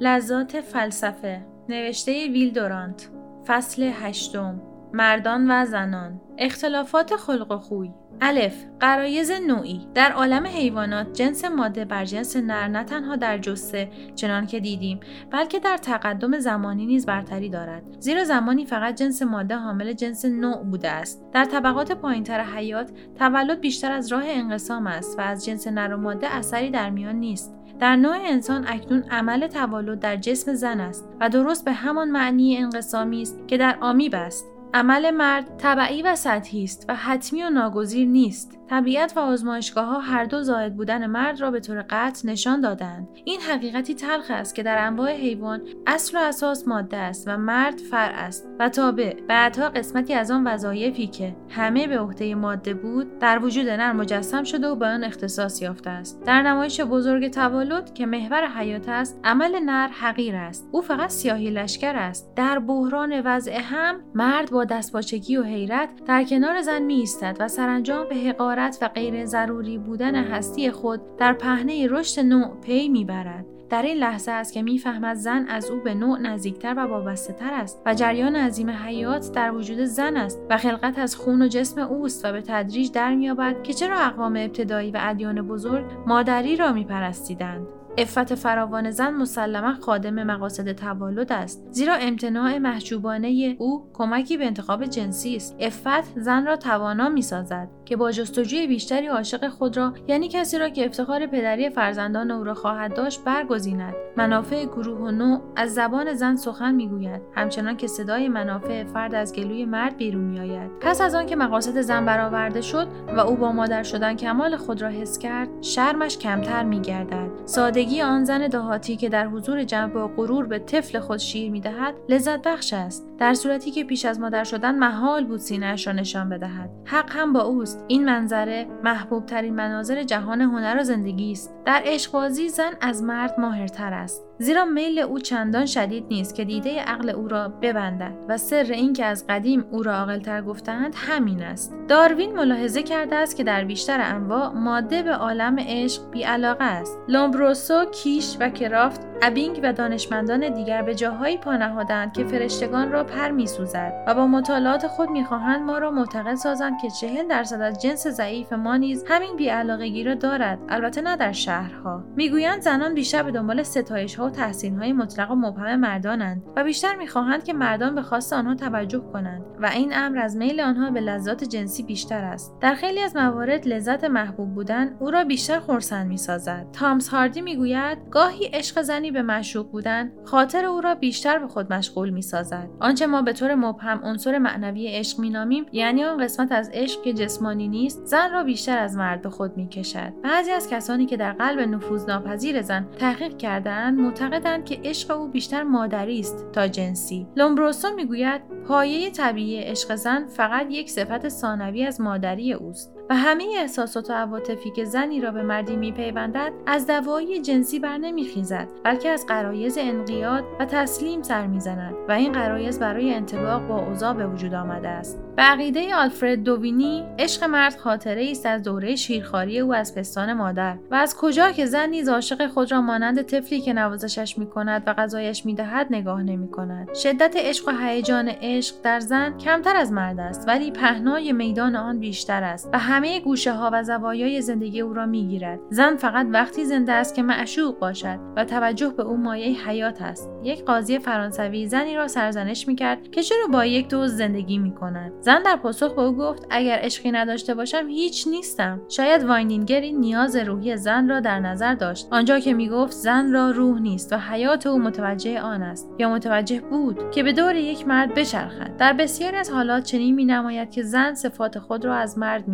لذات فلسفه نوشته ویل دورانت فصل هشتم مردان و زنان. اختلافات خلق و خوی. الف قرایز نوعی. در عالم حیوانات جنس ماده بر جنس نر نه تنها در جسته چنان که دیدیم بلکه در تقدم زمانی نیز برتری دارد. زیرا زمانی فقط جنس ماده حامل جنس نوع بوده است. در طبقات پایینتر حیات تولد بیشتر از راه انقسام است و از جنس نر و ماده اثری در میان نیست. در نوع انسان اکنون عمل تولد در جسم زن است و درست به همان معنی انقسامی است که در آمیب است. عمل مرد طبعی و سطحی است و حتمی و ناگزیر نیست. طبیعت و آزمایشگاه ها هر دو زاید بودن مرد را به طور قطع نشان دادند. این حقیقتی تلخ است که در انواع حیوان اصل و اساس ماده است و مرد فر است و تابع. بعدها قسمتی از آن وظایفی که همه به عهده ماده بود در وجود نر مجسم شده و به آن اختصاص یافته است. در نمایش بزرگ تولد که محور حیات است عمل نر حقیر است. او فقط سیاهی لشکر است. در بحران وضع هم مرد با دستپاچگی و حیرت در کنار زن می ایستد و سرانجام به حقارت و غیر ضروری بودن هستی خود در پهنه رشد نوع پی می‌برد. در این لحظه است که می‌فهمد زن از او به نوع نزدیکتر و وابسته تر است و جریان عظیم حیات در وجود زن است و خلقت از خون و جسم اوست و به تدریج در مییابد که چرا اقوام ابتدایی و ادیان بزرگ مادری را میپرستیدند. افت فراوان زن مسلما خادم مقاصد تولد است. زیرا امتناع محجوبانه او کمکی به انتخاب جنسی است. افت زن را توانا می‌سازد که با جستجوی بیشتری عاشق خود را یعنی کسی را که افتخار پدری فرزندان او را خواهد داشت برگزیند. منافع گروه و نوع از زبان زن سخن می‌گوید همچنان که صدای منافع فرد از گلوی مرد بیرون میآید. پس از آنکه مقاصد زن برآورده شد و او با مادر شدن کمال خود را حس کرد شرمش کمتر میگردد. سادگی زندگی آن زن دهاتی که در حضور جنب و غرور به طفل خود شیر می‌دهد لذت بخش است. در صورتی که پیش از مادر شدن محال بود سینهاش را نشان بدهد. حق هم با اوست. این منظره محبوب ترین مناظر جهان هنر و زندگی است. در عشقبازی زن از مرد ماهرتر است. زیرا میل او چندان شدید نیست که دیده عقل او را ببندد و سر اینکه از قدیم او را عاقلتر گفتند همین است. داروین ملاحظه کرده است که در بیشتر انواع ماده به عالم عشق بیعلاقه است. لومبروسو کیش و کرافت ابینگ و دانشمندان دیگر به جاهایی پا نهادند که فرشتگان را پر میسوزد و با مطالعات خود می‌خواهند ما را معتقد سازند که چهل درصد از جنس ضعیف ما نیز همین بیعلاقگی را دارد البته نه در شهرها. می‌گویند زنان بیشتر به دنبال ستایش ها و تحسین های مطلق و مبهم مردانند و بیشتر می‌خواهند که مردان به خواست آنها توجه کنند و این امر از میل آنها به لذات جنسی بیشتر است. در خیلی از موارد لذت محبوب بودن او را بیشتر خرسند می‌سازد. تامس هاردی می‌گوید گاهی عشق زنی به معشوق بودن خاطر او را بیشتر به خود مشغول می سازد. آنچه ما به طور مبهم عنصر معنوی عشق می نامیم یعنی آن قسمت از عشق که جسمانی نیست زن را بیشتر از مرد به خود می کشد. بعضی از کسانی که در قلب نفوذناپذیر زن تحقیق کردهاند معتقدند که عشق او بیشتر مادری است تا جنسی لومبروسو می‌گوید پایه طبیعی عشق زن فقط یک صفت ثانوی از مادری اوست و همه احساسات و عواطفی که زنی را به مردی میپیوندد از دوایی جنسی بر نمیخیزد بلکه از قرایز انقیاد و تسلیم سر می‌زند و این قرایز برای انتباق با اوضاع به وجود آمده است. به آلفرد دووینی عشق مرد خاطره است از دوره شیرخواری او از پستان مادر و از کجا که زن نیز عاشق خود را مانند طفلی که نوازشش می‌کند و غذایش می‌دهد نگاه نمی‌کند. شدت عشق و هیجان عشق در زن کمتر از مرد است ولی پهنای میدان آن بیشتر است و همه گوشه ها و زوایای زندگی او را می‌گیرد. زن فقط وقتی زنده است که معشوق باشد و توجه به او مایه حیات است. یک قاضی فرانسوی زنی را سرزنش می‌کرد که چرا با یک دوست زندگی می‌کند. زن در پاسخ به او گفت اگر عشقی نداشته باشم هیچ نیستم. شاید واینینگر این نیاز روحی زن را در نظر داشت. آنجا که می‌گفت زن را روح نیست و حیات او متوجه آن است. یا متوجه بود که به دور یک مرد بچرخد. در بسیاری از حالات چنین مینماید که زن صفات خود را از مرد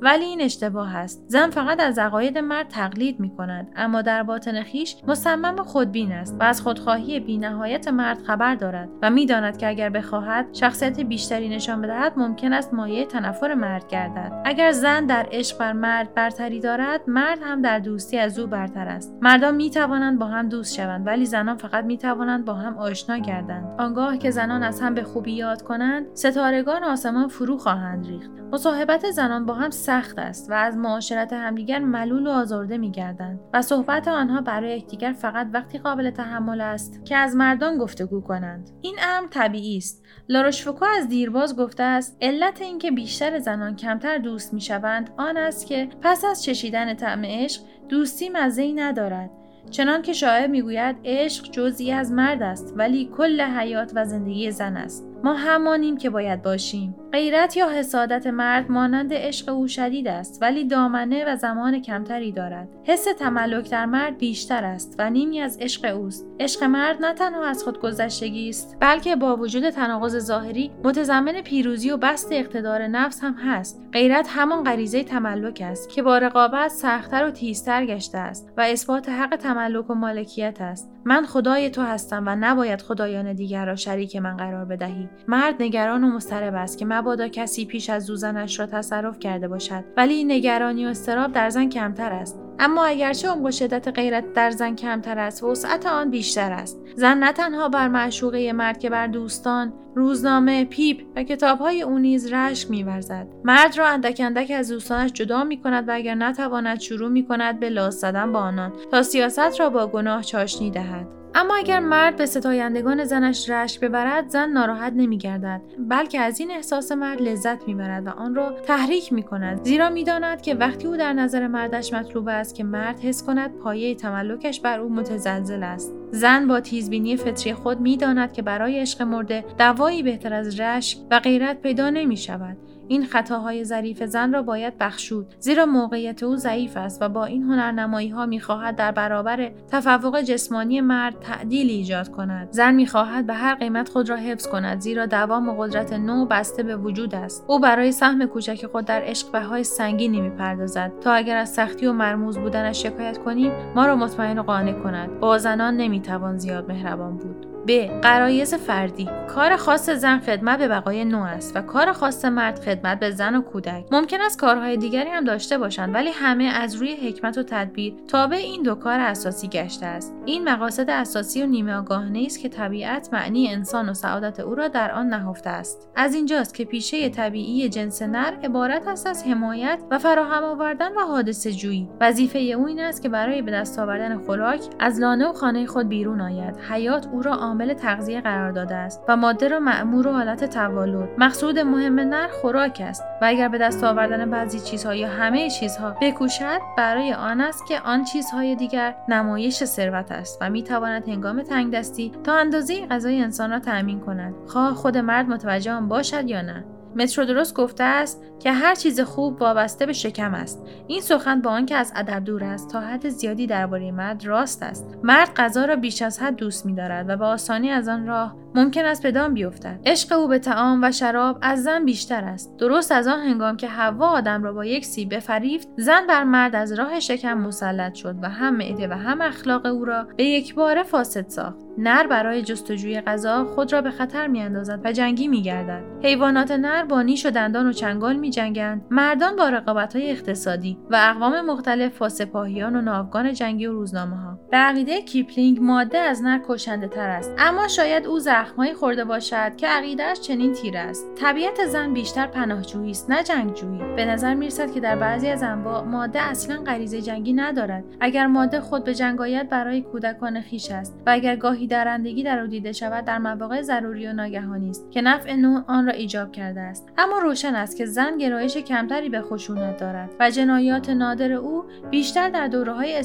ولی این اشتباه است. زن فقط از عقاید مرد تقلید می کند اما در باطن خیش مصمم خودبین است و از خودخواهی بینهایت مرد خبر دارد و می‌داند که اگر بخواهد شخصیت بیشتری نشان بدهد ممکن است مایه تنفر مرد گردد. اگر زن در عشق بر مرد برتری دارد مرد هم در دوستی از او برتر است. مردان می توانند با هم دوست شوند ولی زنان فقط می توانند با هم آشنا گردند. آنگاه که زنان از هم به خوبی یاد کنند ستارگان آسمان فرو خواهند ریخت. مصاحبت زنان با هم سخت است و از معاشرت همدیگر ملول و آزرده میگردند و صحبت آنها برای یکدیگر فقط وقتی قابل تحمل است که از مردان گفتگو کنند. این امر طبیعی است. لاروشفوکو از دیرباز گفته است علت اینکه بیشتر زنان کمتر دوست می‌شوند آن است که پس از چشیدن طعم عشق دوستی مزه ای ندارد. چنان که شاعر می‌گوید عشق جزئی از مرد است ولی کل حیات و زندگی زن است. ما همانیم که باید باشیم. غیرت یا حسادت مرد مانند عشق او شدید است ولی دامنه و زمان کمتری دارد. حس تملک در مرد بیشتر است و نیمی از عشق اوست. عشق مرد نه تنها از خودگذشتگی است بلکه با وجود تناقض ظاهری متضمن پیروزی و بست اقتدار نفس هم هست. غیرت همان غریزه تملک است که با رقابت سختتر و تیزتر گشته است و اثبات حق تملک و مالکیت است. من خدای تو هستم و نباید خدایان دیگر را شریک من قرار بدهی. مرد نگران و مضطرب است که مبادا کسی پیش از زوزنش را تصرف کرده باشد. ولی نگرانی و استراب در زن کمتر است. اما اگرچه عمق و شدت غیرت در زن کمتر است وسعت آن بیشتر است. زن نه تنها بر معشوقه مرد که بر دوستان روزنامه پیپ و کتابهای او نیز رشک میورزد. مرد را اندک اندک از دوستانش جدا می کند و اگر نتواند شروع می کند به لاس زدن با آنان تا سیاست را با گناه چاشنی دهد. اما اگر مرد به ستایندگان زنش رشک ببرد زن ناراحت نمیگردد بلکه از این احساس مرد لذت می‌برد و آن را تحریک می کند زیرا می‌داند که وقتی او در نظر مردش مطلوب است که مرد حس کند پایه تملکش بر او متزلزل است. زن با تیزبینی فطری خود می‌داند که برای عشق مرده دوایی بهتر از رشک و غیرت پیدا نمی شود این خطاهای ظریف زن را باید بخشود زیرا موقعیت او ضعیف است و با این هنرنمایی ها می‌خواهد در برابر تفوق جسمانی مرد تعدیل ایجاد کند. زن می‌خواهد به هر قیمت خود را حفظ کند زیرا دوام و قدرت نو بسته به وجود است. او برای سهم کوچک خود در عشق بهای سنگینی می‌پردازد. تا اگر از سختی و مرموز بودنش شکایت کنیم ما را مطمئن و قانع کند. با زنان نمی‌توان زیاد مهربان بود. ب. قرایز فردی. کار خاص زن خدمت به بقای نو است و کار خاص مرد خدمت به زن و کودک. ممکن است کارهای دیگری هم داشته باشند ولی همه از روی حکمت و تدبیر تابع این دو کار اساسی گشته است. این مقاصد اساسی و نیمه آگاهانه است که طبیعت معنی انسان و سعادت او را در آن نهفته است. از اینجاست که پیشه طبیعی جنس نر عبارت است از حمایت و فراهم آوردن و حادثه جویی. وظیفه او این است که برای به دست آوردن خوراک از لانه و خانه خود بیرون آید. حیات او را عامل تغذیه قرار داده است و ماده را معمور و حالت توالد. مقصود مهم نر خوراک است و اگر به دست آوردن بعضی چیزها یا همه چیزها بکوشد برای آن است که آن چیزهای دیگر نمایش ثروت است و می تواند هنگام تنگدستی تا اندازه غذای انسان را تأمین کند. خواه خود مرد متوجه آن باشد یا نه؟ مترو درست گفته است که هر چیز خوب وابسته به شکم است. این سخن با آنکه از ادب دور است تا حد زیادی درباره مرد راست است. مرد غذا را بیش از حد دوست می‌دارد و به آسانی از آن راه ممکن است به دام بیفتد. عشق او به تعام و شراب از زن بیشتر است. درست از آن هنگام که حوا آدم را با یک سیب بفریفت زن بر مرد از راه شکم مسلط شد و هم معده و هم اخلاق او را به یک بار فاسد ساخت. نر برای جستجوی غذا خود را به خطر میاندازد و جنگی میگردد. حیوانات نر با نیش و دندان و چنگال میجنگند. مردان با های اقتصادی و اقوام مختلف با سپاهیان و ناوگان جنگی و روزنامه ها به عقیده کیپلینگ ماده از نر کشنده تر است اما شاید او زخمهایی خورده باشد که عقیدهاش چنین تیره است. طبیعت زن بیشتر پناهجویی است نه جنگجویی. به نظر می‌رسد که در بعضی از انواع ماده اصلا غریزه جنگی ندارد. اگر ماده خود به جنگ آید برای کودکان خویش است. و اگر گاهی درندگی در او دیده شود در مواقع ضروری و ناگهانی است که نفع نوع آن را ایجاب کرده است. اما روشن است که زن گرایش کمتری به خشونت دارد و جنایات نادر او بیشتر در دوره های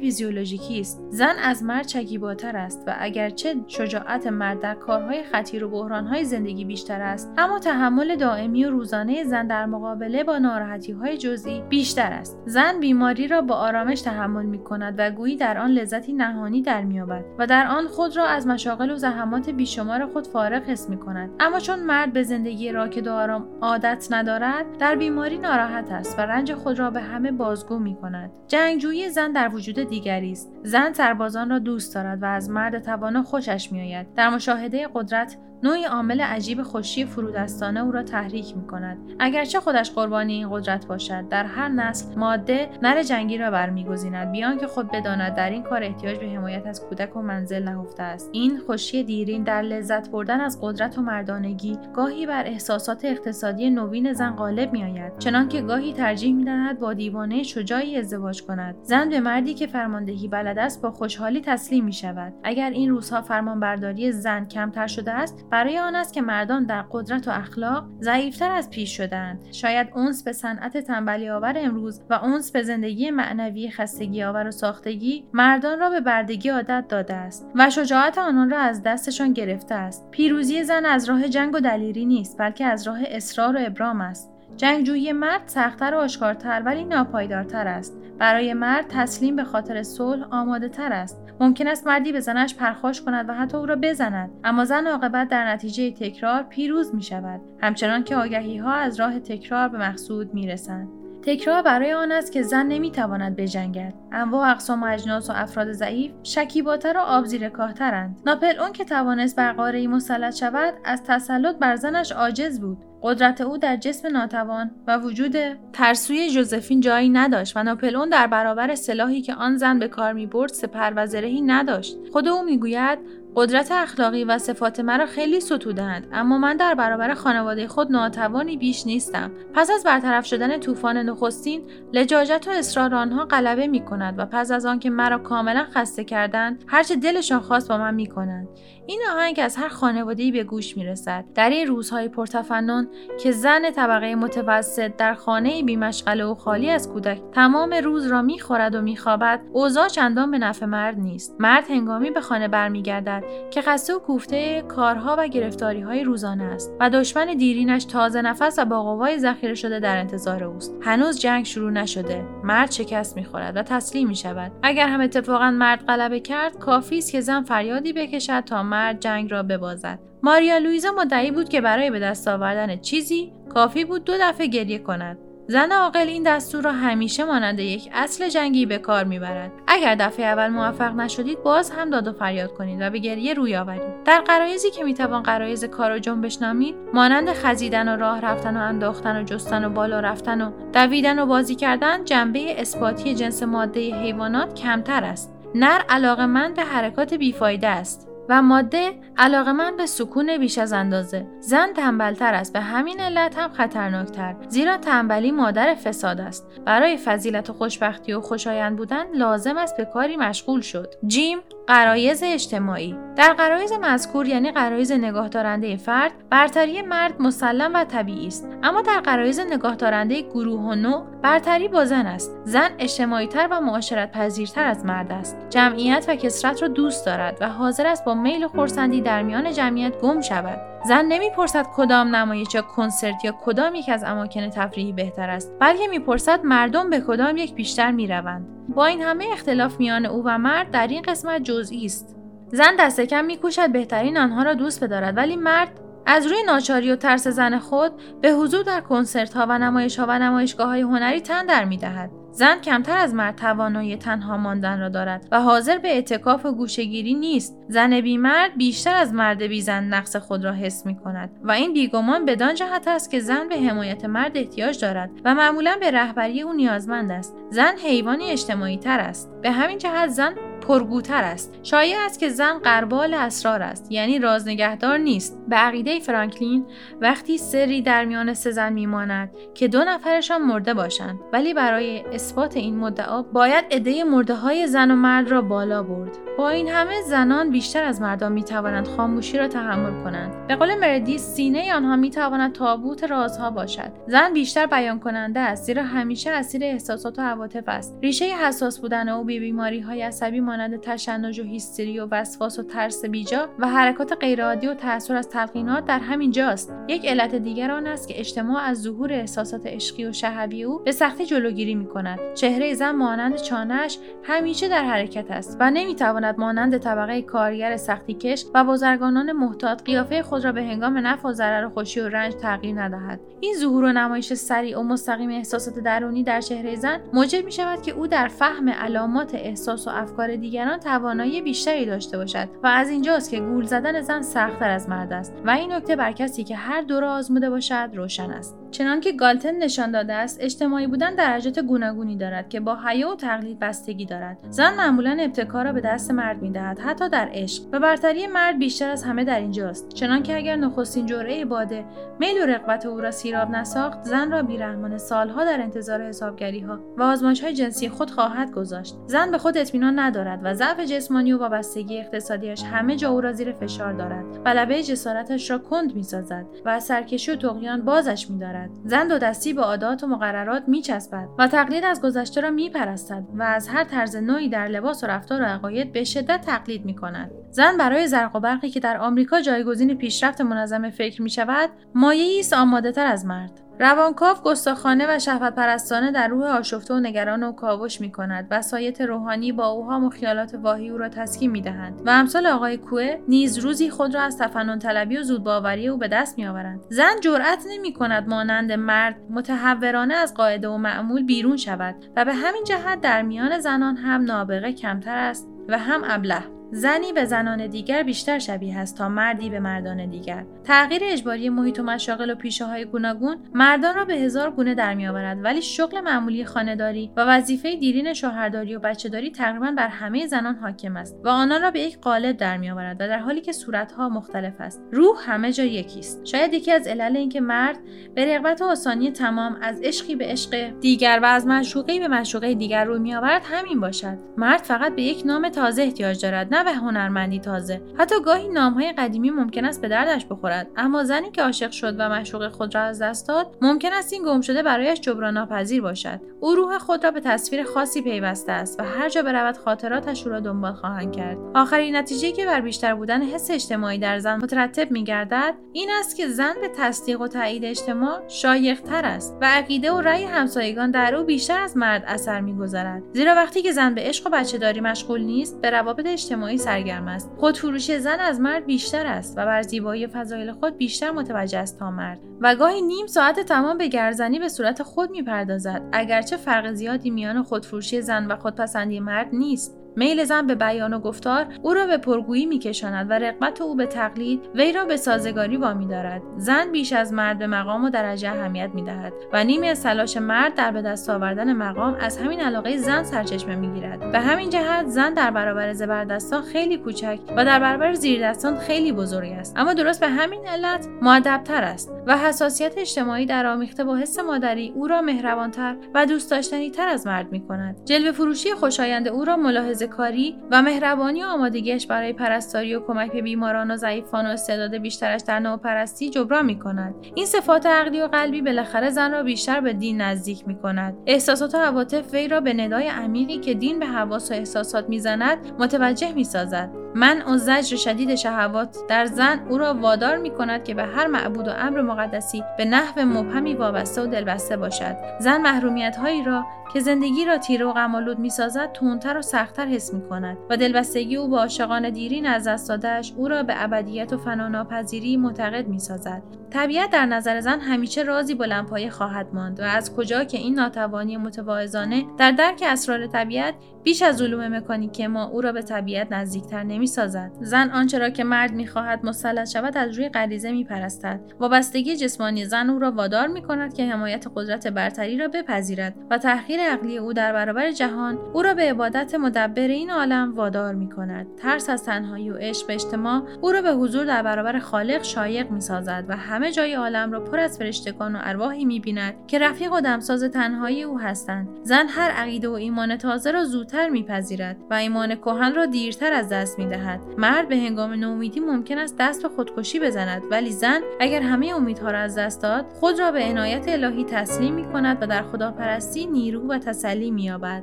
فیزیولوژیکی است. زن از مرد شکیباتر است و اگرچه شجاعت مرد در کارهای خطیر و بحرانهای زندگی بیشتر است اما تحمل دائمی و روزانه زن در مقابله با ناراحتی های جزئی بیشتر است. زن بیماری را با آرامش تحمل می کند و گویی در آن لذتی نهانی در مییابد و در آن خود را از مشاغل و زحمات بیشمار خود فارغ حس می کند اما چون مرد به زندگی راک که دو آرام عادت ندارد در بیماری ناراحت است و رنج خود را به همه بازگو می کند جنگجویی زن در وجود دیگری است. زن سربازان را دوست دارد و از مرد توانا خوشش میآید. در مشاهده قدرت نوعی عامل عجیب خوشی فرودستانه او را تحریک می کند. اگرچه خودش قربانی این قدرت باشد در هر نسل ماده نر جنگی را برمیگزیند. بیان که خود بداند در این کار احتیاج به حمایت از کودک و منزل نهفته است. این خوشی دیرین در لذت بردن از قدرت و مردانگی گاهی بر احساسات اقتصادی نوین زن غالب میآید. چنانکه گاهی ترجیح می‌دهد با دیوانه شجاعی ازدواج کند. زن به مردی که فرماندهی بلد است با خوشحالی تسلیم می شود اگر این روزها فرمانبرداری زن کمتر شده است برای آن است که مردان در قدرت و اخلاق ضعیفتر از پیش شدند شاید اونس به صنعت تنبلی آور امروز و اونس به زندگی معنوی خستگی آور و ساختگی مردان را به بردگی عادت داده است و شجاعت آنان را از دستشان گرفته است. پیروزی زن از راه جنگ و دلیری نیست بلکه راه اصرار و ابرام است. جنگجویی مرد سختتر و آشکارتر ولی ناپایدارتر است. برای مرد تسلیم به خاطر صلح آماده تر است. ممکن است مردی به زنش پرخاش کند و حتی او را بزند. اما زن عاقبت در نتیجه تکرار پیروز می شود همچنان که آگهی ها از راه تکرار به مقصود می رسند. تکرار برای آن است که زن نمی‌تواند بجنگد. انواع اقسام اجناس و افراد ضعیف شکیباتر و آبزیرکاهترند ناپل اون که توانست بر قارهای مسلط شود از تسلط بر زنش عاجز بود. قدرت او در جسم ناتوان و وجود ترسوی جوزفین جایی نداشت و ناپلئون در برابر سلاحی که آن زن به کار می‌برد سپر و زرهی نداشت. خود او می‌گوید قدرت اخلاقی و صفات مرا خیلی ستودند اما من در برابر خانواده خود ناتوانی بیش نیستم. پس از برطرف شدن طوفان نخستین لجاجت و اصرار آنها غلبه می کند و پس از آنکه مرا کاملا خسته کردند هرچه دلشان خواست با من می کنند این آهنگ از هر خانواده‌ای به گوش می رسد در این روزهای پرتفنن که زن طبقه متوسط در خانه بیمشغله و خالی از کودک تمام روز را می‌خورد و میخوابد اوضاع چندان به نفع مرد نیست. مرد هنگامی به خانه برمیگردد که خسته و کوفته کارها و گرفتاری های روزانه است و دشمن دیرینش تازه نفس و با قوای ذخیره شده در انتظار اوست. هنوز جنگ شروع نشده. مرد شکست می‌خورد و تسلیم می شود اگر هم اتفاقا مرد غلبه کرد کافی است که زن فریادی بکشد تا مرد جنگ را ببازد. ماریا لویزا مدعی بود که برای به دست آوردن چیزی کافی بود دو دفعه گریه کند. زن عاقل این دستور را همیشه مانند یک اصل جنگی به کار می‌برد. اگر دفعه اول موفق نشدید باز هم داد و فریاد کنید و به گریه روی آورید. در قرایزی که می‌توان قرایز کار و جنبش نامید مانند خزیدن و راه رفتن و انداختن و جستن و بالا رفتن و دویدن و بازی کردن جنبه اثباتی جنس ماده حیوانات کمتر است. نر علاقه من به حرکات بیفایده است. و ماده علاقه من به سکون بیش از اندازه. زن تنبلتر است. به همین علت هم خطرناکتر. زیرا تنبلی مادر فساد است. برای فضیلت و خوشبختی و خوشایند بودن لازم است به کاری مشغول شد. جیم قرایز اجتماعی. در قرایز مذکور یعنی قرایز نگاهدارنده فرد برتری مرد مسلم و طبیعی است. اما در قرایز نگاهدارنده گروه و نوع برتری با زن است. زن اجتماعیتر و معاشرت پذیرتر از مرد است. جمعیت و کسرت را دوست دارد و حاضر است با میل خورسندی در میان جمعیت گم شود. زن نمی‌پرسد کدام نمایش یا کنسرت یا کدام یک از اماکن تفریحی بهتر است بلکه می‌پرسد مردم به کدام یک بیشتر می‌روند. با این همه اختلاف میان او و مرد در این قسمت جزئی است. زن دست کم میکوشد بهترین آنها را دوست بدارد ولی مرد از روی ناچاری و ترس زن خود به حضور در کنسرت ها و نمایش ها و نمایشگاه های هنری تن در می دهد. زن کمتر از مرد توانایی تنها ماندن را دارد و حاضر به اعتکاف و گوشگیری نیست. زن بی مرد بیشتر از مرد بی زن نقص خود را حس می کند و این بیگمان بدان جهت است که زن به حمایت مرد احتیاج دارد و معمولا به رهبری او نیازمند است. زن حیوانی اجتماعی تر است. به همین جهت زن پرگوتر است. شایع است که زن قربال اسرار است یعنی رازنگهدار نیست. به عقیده فرانکلین وقتی سری در میان سه زن میماند که دو نفرشان مرده باشند ولی برای اثبات این مدعا باید عده مرده های زن و مرد را بالا برد. با این همه زنان بیشتر از مردان می توانند خاموشی را تحمل کنند. به قول مردی سینه آنها می تواند تابوت رازها باشد. زن بیشتر بیان کننده است زیرا همیشه اسیر احساسات و عواطف است. ریشه حساس بودن او به بیماری های عصبی مانند تشنج و هیستری و وسواس و ترس بیجا و حرکات غیرعادی و تاثیر از تلقینات در همین جاست. یک علت دیگر آن است که اجتماع از ظهور احساسات عشقی و شهوی او به سختی جلوگیری می کند چهره زن مانند چانهش همیشه در حرکت است و نمی‌تواند مانند طبقه کارگر سختی کش و بازرگانان محتاط قیافه خود را به هنگام نفع و ضرر و خوشی و رنج تغییر ندهد. این ظهور و نمایش سریع و مستقیم احساسات درونی در چهره زن موجب می شود که او در فهم علامات احساس و افکار دیگران توانایی بیشتری داشته باشد و از اینجاست که گول زدن زن سختتر از مرد است و این نکته بر کسی که هر دو را آزموده باشد روشن است. چنانکه گالتن نشان داده است اجتماعی بودن درجات گوناگونی دارد که با حیا و تقلید بستگی دارد. زن معمولا ابتکار را به دست مرد می‌دهد حتی در عشق. و برتری مرد بیشتر از همه در اینجاست. چنانکه اگر نخستین جرعه باده میل و رغبت او را سیراب نساخت زن را بیرحمانه سالها در انتظار حسابگری ها و آزمایش های جنسی خود خواهد گذاشت. زن به خود اطمینان ندارد و ضعف جسمانی و وابستگی اقتصادیش همه جا او را زیر فشار دارد. و لبه جسارتش را کند می‌سازد و از سرکشی و تقیان بازش میدارد. زن دو دستی به عادات و مقررات میچسبد و تقلید از گذشته را میپرستد و از هر طرز نوعی در لباس و رفتار و عقاید به شدت تقلید می‌کند. زن برای زرق و برقی که در آمریکا جایگزین پیشرفت منظم فکر می شود مایه است آماده تر از مرد. روانکاو گستاخانه و شهوت پرستانه در روح آشفته و نگران و کاوش می کند و سایت روحانی با اوهام و خیالات واهی او را تسکین می دهند و امثال آقای کوه نیز روزی خود را از تفنن طلبی و زودباوری او به دست می آورند زن جرأت نمی کند مانند مرد متحورانه از قاعده و معمول بیرون شود و به همین جهت در میان زنان هم نابغه کمتر است و هم ابله. زنی به زنان دیگر بیشتر شبیه است تا مردی به مردان دیگر. تغییر اجباری محیط و مشاغل و پیشه های گوناگون مردان را به هزار گونه در میآورد ولی شغل معمولی خانهداری و وظیفه دیرین شوهرداری و بچهداری تقریبا بر همه زنان حاکم است و آنان را به یک قالب در میآورد و در حالی که صورتها مختلف است. روح همه جا یکی است. شاید یکی از علل اینکه مرد به رغبت و آسانی تمام از عشقی به عشق دیگر و از معشوقه به معشوقه دیگر روی میآورد همین باشد. مرد فقط به یک نام تازه احتیاج دارد نه به هنرمندی تازه. حتی گاهی نامهای قدیمی ممکن است به دردش بخورد. اما زنی که عاشق شد و معشوق خود را از دست داد ممکن است این گم شده برایش جبران ناپذیر باشد. او روح خود را به تصویر خاصی پیوسته است و هر جا برود خاطراتش او را دنبال خواهند کرد. آخرین نتیجه که بر بیشتر بودن حس اجتماعی در زن مترتب میگردد این است که زن به تصدیق و تایید اجتماع شایقتر است و عقیده و رأی همسایگان در او بیشتر از مرد اثر می‌گذارد. زیرا وقتی که زن به عشق و بچه داری مشغول نیست به روابط اجتماعی سرگرم است. خودفروشی زن از مرد بیشتر است و بر زیبایی فضایل خود بیشتر متوجه است تا مرد. و گاهی نیم ساعت تمام به گرزنی به صورت خود می‌پردازد. اگرچه فرق زیادی میان خودفروشی زن و خودپسندی مرد نیست. میل زن به بیان و گفتار او را به پرگویی میکشاند و رغبت او به تقلید وی را به سازگاری وامی دارد. زن بیش از مرد به مقام و درجه اهمیت می‌دهد و نیمی از تلاش مرد در به دست آوردن مقام از همین علاقه زن سرچشمه می‌گیرد. به همین جهت زن در برابر زبردستان خیلی کوچک و در برابر زیردستان خیلی بزرگ است. اما درست به همین علت معدبتر است و حساسیت اجتماعی در آمیخته با حس مادری او را مهربانتر و دوست داشتنی تر از مرد می کند. جلوه فروشی خوشایند او را ملاحظه کاری و مهربانی و آمادگیش برای پرستاری و کمک به بیماران و ضعیفان و استعداد بیشترش در نوع پرستی جبران می کند. این صفات عقلی و قلبی بالاخره زن را بیشتر به دین نزدیک می کند. احساسات و عواطف وی را به ندای عمیقی که دین به حواس و احساسات می‌زند متوجه می سازد. من و زجر شدید شهوات در زن او را وادار می کند که به هر معبود و امر مقدسی به نحو مبهمی وابسته و دلبسته باشد زن محرومیت هایی را که زندگی را تیره و غمالود می‌سازد تندتر و سختتر حس می کند و دلبستگی او با عاشقان دیرین از دست او را به ابدیت و فناناپذیری معتقد می سازد. طبیعت در نظر زن همیشه رازی بلندپایه خواهد ماند و از کجا که این ناتوانی متواضعانه در درک اسرار طبیعت بیش از علوم مکانیک ما او را به طبیعت نزدیکتر نمی‌سازد. زن آنچه را که مرد می‌خواهد مسلط شود از روی غریزه میپرستد. وابستگی جسمانی زن او را وادار می‌کند که حمایت قدرت برتری را بپذیرد و تحقیر عقلی او در برابر جهان او را به عبادت مدبر این عالم وادار می‌کند. ترس از تنهایی و عشق به اجتماع او را به حضور در برابر خالق شایق می‌سازد و همه جای عالم را پر از فرشتگان و ارواحی می‌بیند که رفیق و دمساز تنهایی او هستند. زن هر عقیده و ایمان تازه را زودتر زودتر میپذیرد و ایمان کهن را دیرتر از دست می‌دهد مرد به هنگام نومیدی ممکن است دست به خودکشی بزند ولی زن اگر همه امیدها را از دست داد خود را به عنایت الهی تسلیم می کند و در خداپرستی نیرو و تسلی مییابد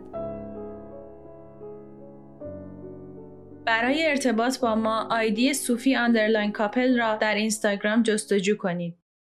برای ارتباط با ما آیدی صوفی underline کاپل را در اینستاگرام جستجو کنید.